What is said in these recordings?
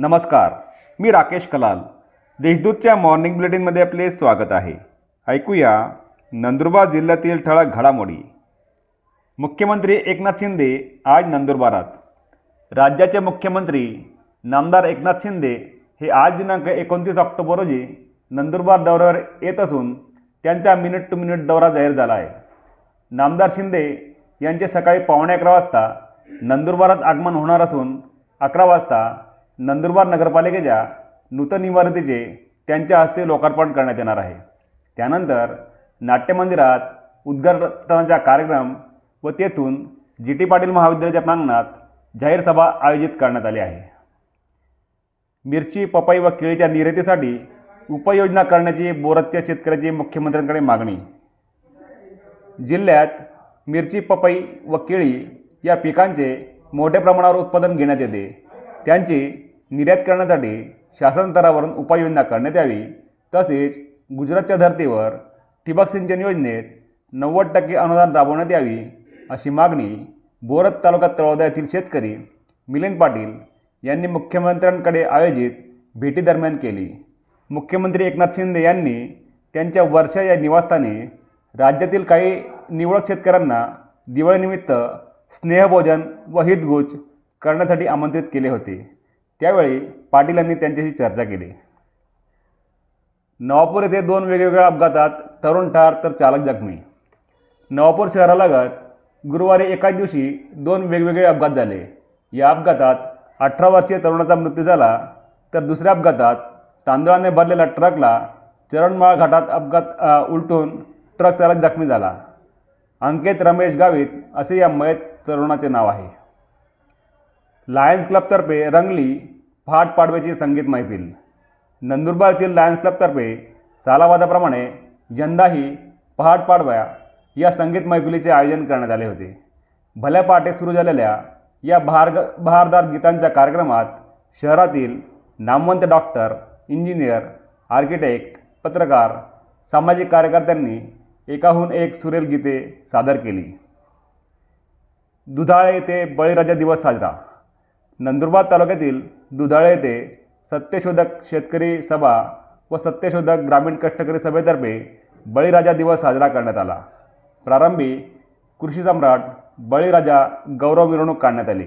नमस्कार मी राकेश कलाल. देशदूतच्या मॉर्निंग बुलेटिनमध्ये आपले स्वागत आहे. ऐकूया नंदुरबार जिल्ह्यातील ठळक घडामोडी. मुख्यमंत्री एकनाथ शिंदे आज नंदुरबारात. राज्याचे मुख्यमंत्री नामदार एकनाथ शिंदे हे आज दिनांक एकोणतीस ऑक्टोबर रोजी नंदुरबार दौऱ्यावर येत असून त्यांचा मिनिट टू मिनिट दौरा जाहीर झाला आहे. नामदार शिंदे यांचे सकाळी पावणे अकरा वाजता नंदुरबारात आगमन होणार असून अकरा वाजता नंदुरबार नगरपालिकेच्या नूतन इमारतीचे त्यांच्या हस्ते लोकार्पण करण्यात येणार आहे. त्यानंतर नाट्यमंदिरात उद्घाटनाचा कार्यक्रम व तेथून जी टी पाटील महाविद्यालयाच्या प्रांगणात जाहीर सभा आयोजित करण्यात आली आहे. मिरची पपई व केळीच्या निर्यातीसाठी उपाययोजना करण्याची बोरत्या शेतकऱ्याची मुख्यमंत्र्यांकडे मागणी. जिल्ह्यात मिरची पपई व केळी या पिकांचे मोठ्या प्रमाणावर उत्पादन घेण्यात येते. त्यांची निर्यात करण्यासाठी शासन स्तरावरून उपाययोजना करण्यात यावी. तसेच गुजरातच्या धर्तीवर ठिबक सिंचन योजनेत नव्वद टक्के अनुदान राबवण्यात यावी अशी मागणी बोरत तालुका तळोदा येथील शेतकरी मिलिंद पाटील यांनी मुख्यमंत्र्यांकडे आयोजित भेटीदरम्यान केली. मुख्यमंत्री एकनाथ शिंदे यांनी त्यांच्या वर्षा या निवासस्थानी राज्यातील काही निवडक शेतकऱ्यांना दिवाळीनिमित्त स्नेहभोजन व हितगुज करण्यासाठी आमंत्रित केले होते. त्यावेळी पाटीलांनी त्यांच्याशी चर्चा केली. नवापूर येथे दोन वेगवेगळ्या अपघातात तरुण ठार तर चालक जखमी. नवापूर शहरालगत गुरुवारी एकाच दिवशी दोन वेगवेगळे अपघात झाले. या अपघातात अठरा वर्षीय तरुणाचा मृत्यू झाला तर दुसऱ्या अपघातात तांदळाने भरलेल्या ट्रकला चरणमाळ घाटात अपघात उलटून ट्रक चालक जखमी झाला. अंकित रमेश गावित असे या मयत तरुणाचे नाव आहे. लायन्स क्लबतर्फे रंगली पहाट पाडव्याची संगीत मैफिल. नंदुरबार येथील लायन्स क्लबतर्फे सालावादाप्रमाणे यंदाही पहाट पाडव्या या संगीत मैफिलीचे आयोजन करण्यात आले होते. भल्या पहाटे सुरू झालेल्या या बहार बहारदार गीतांच्या कार्यक्रमात शहरातील नामवंत डॉक्टर इंजिनियर आर्किटेक्ट पत्रकार सामाजिक कार्यकर्त्यांनी एकाहून एक सुरेल गीते सादर केली. दुधाळे येथे बळीराजा दिवस साजरा. नंदुरबार तालुक्यातील दुधाळे येथे सत्यशोधक शेतकरी सभा व सत्यशोधक ग्रामीण कष्टकरी सभेतर्फे बळीराजा दिवस साजरा करण्यात आला. प्रारंभी कृषी सम्राट बळीराजा गौरव मिरवणूक काढण्यात आली.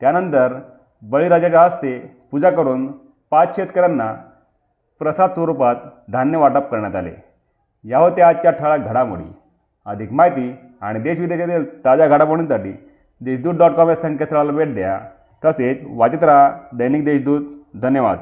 त्यानंतर बळीराजाच्या हस्ते पूजा करून पाच शेतकऱ्यांना प्रसाद स्वरूपात धान्य वाटप करण्यात आले. या होत्या आजच्या ठळक घडामोडी. अधिक माहिती आणि देशविदेशातील ताज्या घडामोडींसाठी देशदूत डॉट कॉम या संकेतस्थळाला भेट द्या. तसेच वाचित राहा दैनिक देशदूत धन्यवाद.